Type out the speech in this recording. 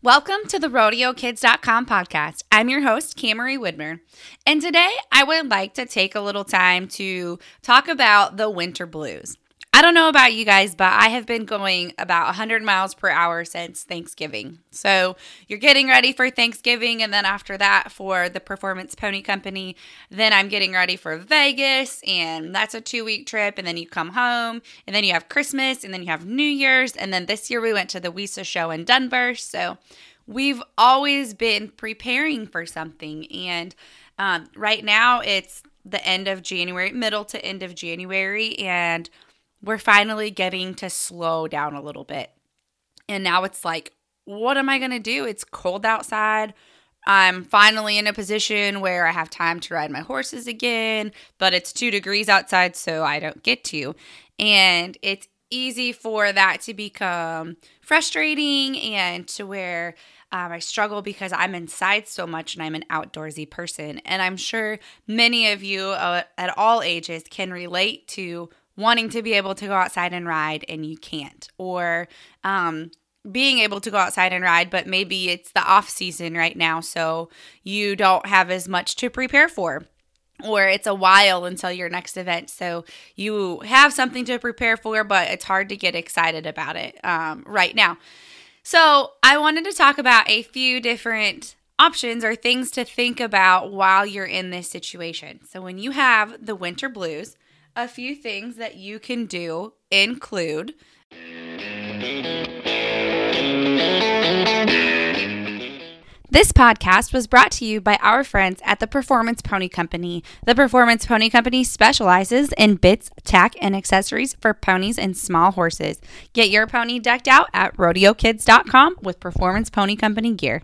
Welcome to the RodeoKids.com podcast. I'm your host, Camry Widmer. And today I would like to take a little time to talk about the winter blues. I don't know about you guys, but I have been going about 100 miles per hour since Thanksgiving. So you're getting ready for Thanksgiving, and then after that, for the Performance Pony Company, then I'm getting ready for Vegas, and that's a two week trip. And then you come home, and then you have Christmas, and then you have New Year's. And then this year we went to the WISA show in Denver. So we've always been preparing for something. And um, right now it's the end of January, middle to end of January, and we're finally getting to slow down a little bit. And now it's like, what am I going to do? It's cold outside. I'm finally in a position where I have time to ride my horses again, but it's two degrees outside, so I don't get to. And it's easy for that to become frustrating and to where um, I struggle because I'm inside so much and I'm an outdoorsy person. And I'm sure many of you uh, at all ages can relate to wanting to be able to go outside and ride and you can't, or um, being able to go outside and ride, but maybe it's the off season right now, so you don't have as much to prepare for. Or it's a while until your next event. So you have something to prepare for, but it's hard to get excited about it um, right now. So I wanted to talk about a few different options or things to think about while you're in this situation. So when you have the winter blues, a few things that you can do include This podcast was brought to you by our friends at the Performance Pony Company. The Performance Pony Company specializes in bits, tack, and accessories for ponies and small horses. Get your pony decked out at rodeokids.com with Performance Pony Company gear.